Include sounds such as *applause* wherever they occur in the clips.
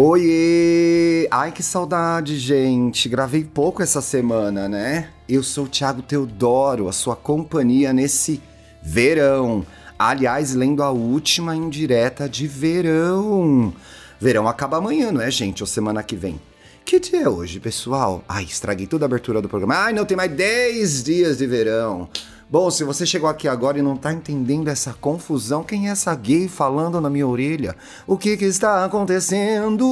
Oiê! Ai, que saudade, gente. Gravei pouco essa semana, né? Eu sou o Thiago Teodoro, a sua companhia nesse verão. Aliás, lendo a última indireta de verão. Verão acaba amanhã, não é, gente? Ou semana que vem. Que dia é hoje, pessoal? Ai, estraguei toda a abertura do programa. Ai, não, tem mais 10 dias de verão. Bom, se você chegou aqui agora e não tá entendendo essa confusão, quem é essa gay falando na minha orelha? O que que está acontecendo?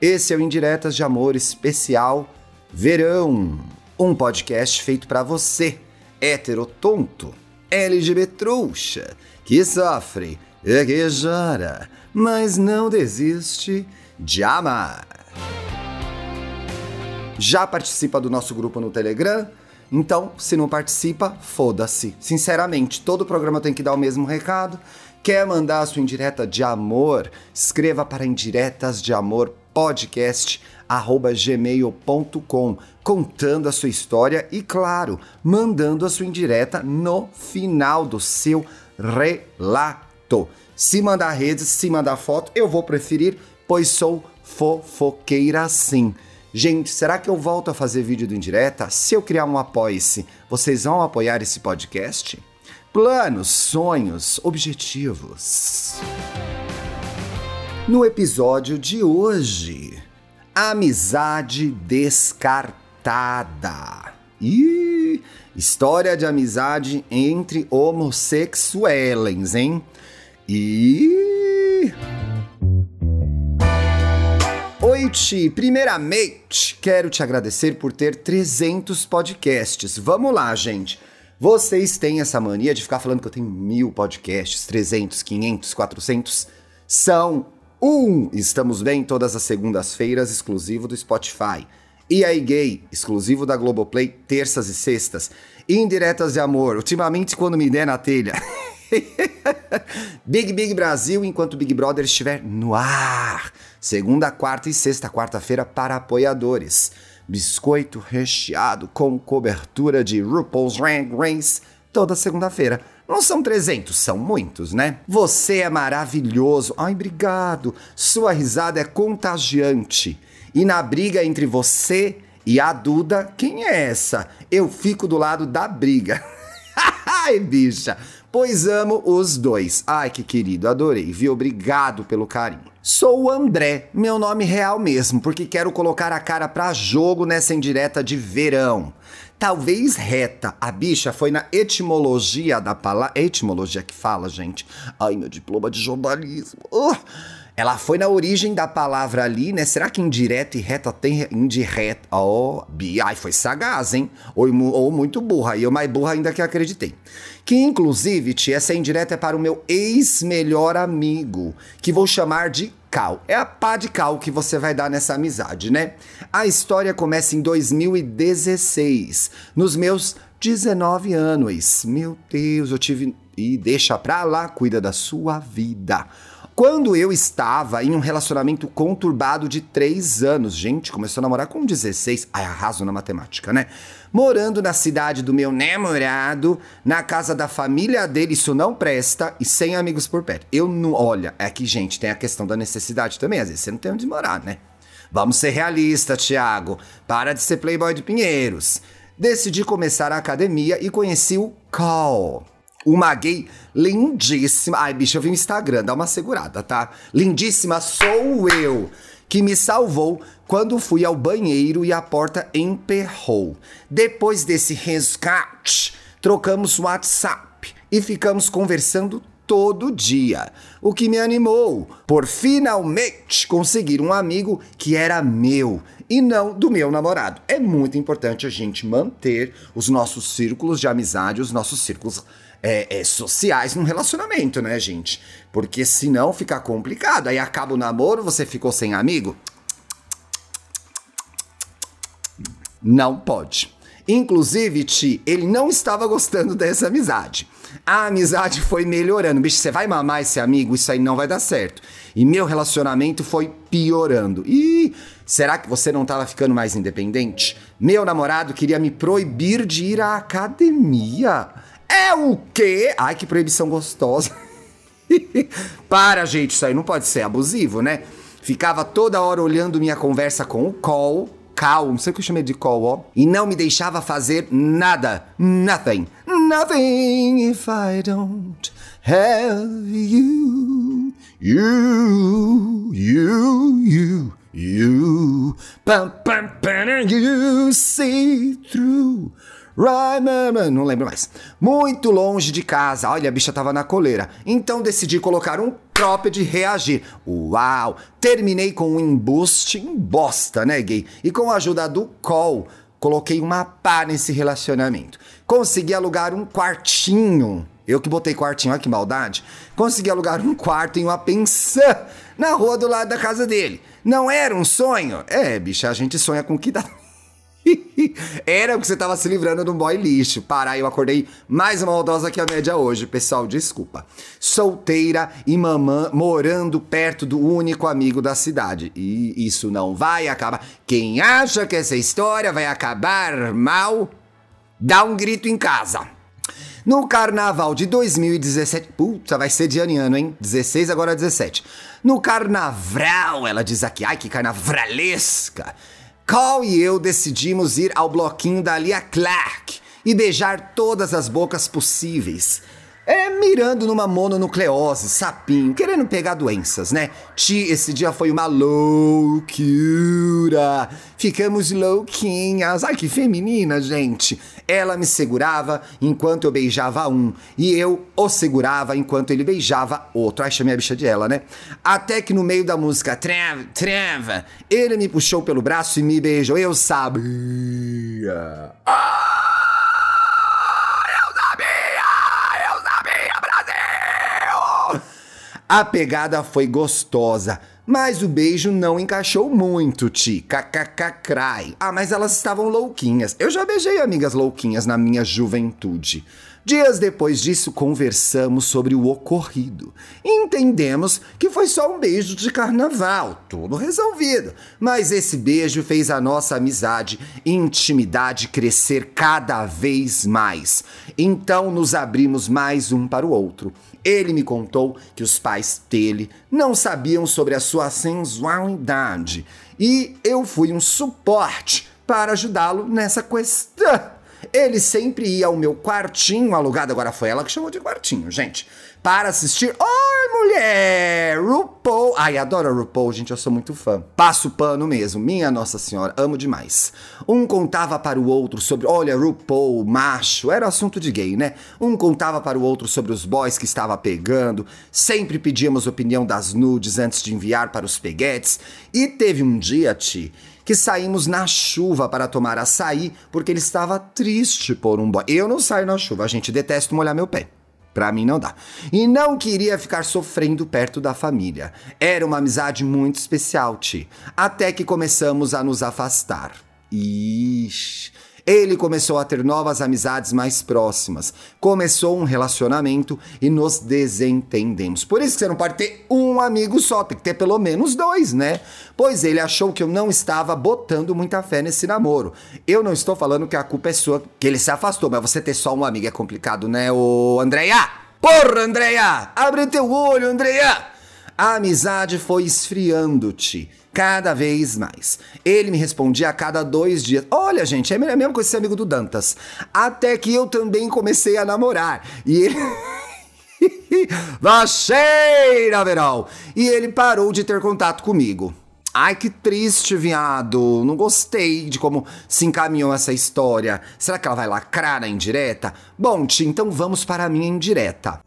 Esse é o Indiretas de Amor especial Verão, um podcast feito para você, hétero tonto, LGBT trouxa, que sofre e que chora, mas não desiste de amar. Já participa do nosso grupo no Telegram? Então, se não participa, foda-se. Sinceramente, todo programa tem que dar o mesmo recado. Quer mandar a sua indireta de amor? Escreva para indiretas de amor podcast gmail.com contando a sua história e, claro, mandando a sua indireta no final do seu relato. Se mandar redes, se mandar foto, eu vou preferir, pois sou fofoqueira sim. Gente, será que eu volto a fazer vídeo do Indireta? Se eu criar um apoia-se, vocês vão apoiar esse podcast? Planos, sonhos, objetivos. No episódio de hoje, amizade descartada. Ih, história de amizade entre homossexuais, hein? E noite! Primeiramente, quero te agradecer por ter 300 podcasts. Vamos lá, gente. Vocês têm essa mania de ficar falando que eu tenho mil podcasts, 300, 500, 400. São um! Estamos bem todas as segundas-feiras, exclusivo do Spotify. E aí, gay, exclusivo da Globoplay, terças e sextas. Indiretas de amor, ultimamente quando me der na telha. *laughs* *laughs* Big Big Brasil, enquanto Big Brother estiver no ar. Segunda, quarta e sexta, quarta-feira para apoiadores. Biscoito recheado com cobertura de RuPaul's Drag Race toda segunda-feira. Não são 300, são muitos, né? Você é maravilhoso. Ai, obrigado. Sua risada é contagiante. E na briga entre você e a Duda, quem é essa? Eu fico do lado da briga. *laughs* Ai, bicha pois amo os dois. Ai, que querido, adorei, viu? Obrigado pelo carinho. Sou o André, meu nome real mesmo, porque quero colocar a cara pra jogo nessa indireta de verão. Talvez reta. A bicha foi na etimologia da palavra. Etimologia que fala, gente. Ai, meu diploma de jornalismo. Uh! Ela foi na origem da palavra ali, né? Será que indireta e reta tem indireta? Ó, oh, ai, foi sagaz, hein? Ou, ou muito burra. E eu mais burra ainda que acreditei. Que inclusive, tia, essa indireta é para o meu ex-melhor amigo, que vou chamar de Cal. É a pá de cal que você vai dar nessa amizade, né? A história começa em 2016, nos meus 19 anos. Meu Deus, eu tive. E deixa pra lá, cuida da sua vida. Quando eu estava em um relacionamento conturbado de 3 anos, gente, começou a namorar com 16, ai, arraso na matemática, né? Morando na cidade do meu namorado, na casa da família dele, isso não presta, e sem amigos por perto. Eu não. Olha, é que, gente, tem a questão da necessidade também, às vezes você não tem onde morar, né? Vamos ser realistas, Thiago. Para de ser playboy de Pinheiros. Decidi começar a academia e conheci o Cal uma gay lindíssima. Ai, bicho, eu vi no Instagram, dá uma segurada, tá? Lindíssima sou eu, que me salvou quando fui ao banheiro e a porta emperrou. Depois desse resgate, trocamos WhatsApp e ficamos conversando todo dia, o que me animou por finalmente conseguir um amigo que era meu e não do meu namorado. É muito importante a gente manter os nossos círculos de amizade, os nossos círculos é, é, sociais num relacionamento, né, gente? Porque senão fica complicado. Aí acaba o namoro, você ficou sem amigo? Não pode. Inclusive, Ti, ele não estava gostando dessa amizade. A amizade foi melhorando. Bicho, você vai mamar esse amigo? Isso aí não vai dar certo. E meu relacionamento foi piorando. E será que você não estava ficando mais independente? Meu namorado queria me proibir de ir à academia. É o quê? Ai, que proibição gostosa. *laughs* Para, gente, isso aí não pode ser abusivo, né? Ficava toda hora olhando minha conversa com o Call, Não sei o que eu chamei de Call, ó, e não me deixava fazer nada. Nothing. Nothing if I don't have you. You, you, you, you. Pam, pam, pam, you see through. Não lembro mais. Muito longe de casa. Olha, a bicha tava na coleira. Então decidi colocar um cropped reagir. Uau! Terminei com um embuste em bosta, né, gay? E com a ajuda do call, coloquei uma pá nesse relacionamento. Consegui alugar um quartinho. Eu que botei quartinho, olha que maldade. Consegui alugar um quarto em uma pensão na rua do lado da casa dele. Não era um sonho? É, bicha, a gente sonha com que dá. *laughs* Era porque você tava se livrando de um boy lixo. Parar, eu acordei mais maldosa que a média hoje, pessoal, desculpa. Solteira e mamã morando perto do único amigo da cidade. E isso não vai acabar. Quem acha que essa história vai acabar mal, dá um grito em casa. No carnaval de 2017. Puta, vai ser de ano em ano, hein? 16, agora 17. No carnaval, ela diz aqui. Ai, que carnavalesca. Call e eu decidimos ir ao bloquinho da Lia Clark e beijar todas as bocas possíveis. É, mirando numa mononucleose, sapinho, querendo pegar doenças, né? Ti, esse dia foi uma loucura. Ficamos louquinhas. Ai, que feminina, gente. Ela me segurava enquanto eu beijava um. E eu o segurava enquanto ele beijava outro. Ai, chamei a bicha de ela, né? Até que no meio da música, treva, treva, ele me puxou pelo braço e me beijou. Eu sabia. Ah! A pegada foi gostosa, mas o beijo não encaixou muito, Ti. Kkkkrai. Ah, mas elas estavam louquinhas. Eu já beijei amigas louquinhas na minha juventude. Dias depois disso, conversamos sobre o ocorrido. Entendemos que foi só um beijo de carnaval, tudo resolvido. Mas esse beijo fez a nossa amizade e intimidade crescer cada vez mais. Então nos abrimos mais um para o outro. Ele me contou que os pais dele não sabiam sobre a sua sensualidade e eu fui um suporte para ajudá-lo nessa questão. Ele sempre ia ao meu quartinho alugado, agora foi ela que chamou de quartinho, gente, para assistir. Oi, mulher! RuPaul. Ai, adoro RuPaul, gente, eu sou muito fã. Passo pano mesmo, minha Nossa Senhora, amo demais. Um contava para o outro sobre, olha, RuPaul, macho, era assunto de gay, né? Um contava para o outro sobre os boys que estava pegando, sempre pedíamos opinião das nudes antes de enviar para os peguetes. E teve um dia, Ti, que saímos na chuva para tomar açaí porque ele estava triste por um boy. Eu não saio na chuva, a gente detesta molhar meu pé. Pra mim não dá. E não queria ficar sofrendo perto da família. Era uma amizade muito especial, Ti. Até que começamos a nos afastar. Ixi. Ele começou a ter novas amizades mais próximas. Começou um relacionamento e nos desentendemos. Por isso que você não pode ter um amigo só, tem que ter pelo menos dois, né? Pois ele achou que eu não estava botando muita fé nesse namoro. Eu não estou falando que a culpa é sua, que ele se afastou, mas você ter só um amigo é complicado, né, ô Andréia? Porra, Andréia! Abre teu olho, Andréia! A amizade foi esfriando-te cada vez mais. Ele me respondia a cada dois dias. Olha, gente, é a mesma coisa esse amigo do Dantas. Até que eu também comecei a namorar. E ele. *laughs* Vacheira, Verol! E ele parou de ter contato comigo. Ai, que triste, viado. Não gostei de como se encaminhou essa história. Será que ela vai lacrar na indireta? Bom, Ti, então vamos para a minha indireta.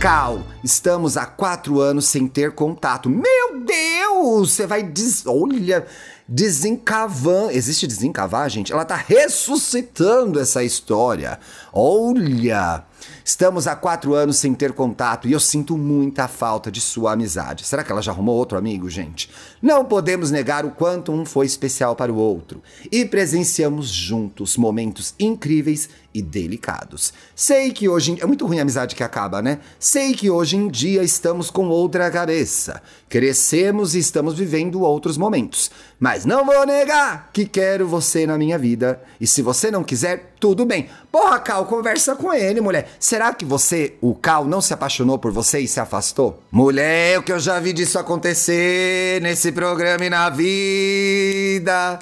Cal, estamos há quatro anos sem ter contato. Meu Deus! Você vai des... Olha, desencavar. Existe desencavar, gente? Ela tá ressuscitando essa história. Olha! Estamos há quatro anos sem ter contato e eu sinto muita falta de sua amizade. Será que ela já arrumou outro amigo, gente? Não podemos negar o quanto um foi especial para o outro. E presenciamos juntos momentos incríveis e delicados. Sei que hoje. É muito ruim a amizade que acaba, né? Sei que hoje em dia estamos com outra cabeça. Crescemos e estamos vivendo outros momentos. Mas não vou negar que quero você na minha vida. E se você não quiser, tudo bem. Porra, Cal, conversa com ele, mulher. Será que você, o Cal, não se apaixonou por você e se afastou? Mulher, o que eu já vi disso acontecer nesse programa e na vida.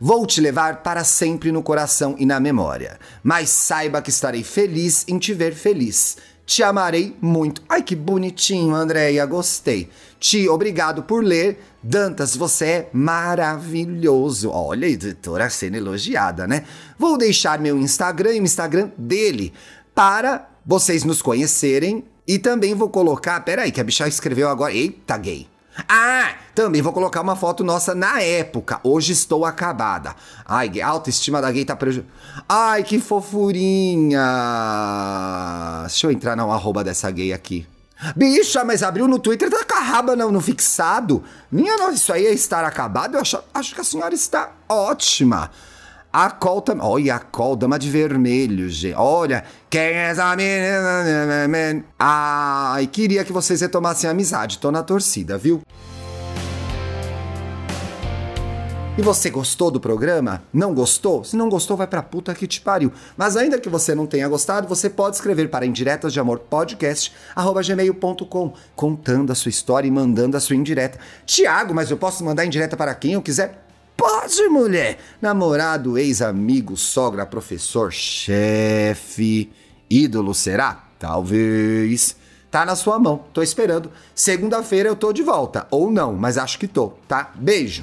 Vou te levar para sempre no coração e na memória, mas saiba que estarei feliz em te ver feliz. Te amarei muito. Ai, que bonitinho, Andréia, gostei. Ti, obrigado por ler. Dantas, você é maravilhoso. Olha, editora sendo elogiada, né? Vou deixar meu Instagram e o Instagram dele para vocês nos conhecerem. E também vou colocar. Peraí, que a bicha escreveu agora. Eita, gay. Ah, também vou colocar uma foto nossa na época. Hoje estou acabada. Ai, a autoestima da gay tá prejudicada. Ai, que fofurinha. Deixa eu entrar no arroba dessa gay aqui. Bicha, mas abriu no Twitter, tá com a raba no, no fixado. Minha nossa, isso aí é estar acabado? Eu acho, acho que a senhora está ótima. A Col também. Olha, a Col, dama de vermelho, gente. Olha, quem é essa menina? Ai, queria que vocês retomassem a amizade. Tô na torcida, viu? E você gostou do programa? Não gostou? Se não gostou, vai pra puta que te pariu. Mas ainda que você não tenha gostado, você pode escrever para indiretas de amor podcast gmail.com contando a sua história e mandando a sua indireta. Tiago, mas eu posso mandar indireta para quem eu quiser? Pode, mulher! Namorado, ex-amigo, sogra, professor, chefe, ídolo, será? Talvez. Tá na sua mão, tô esperando. Segunda-feira eu tô de volta. Ou não, mas acho que tô, tá? Beijo!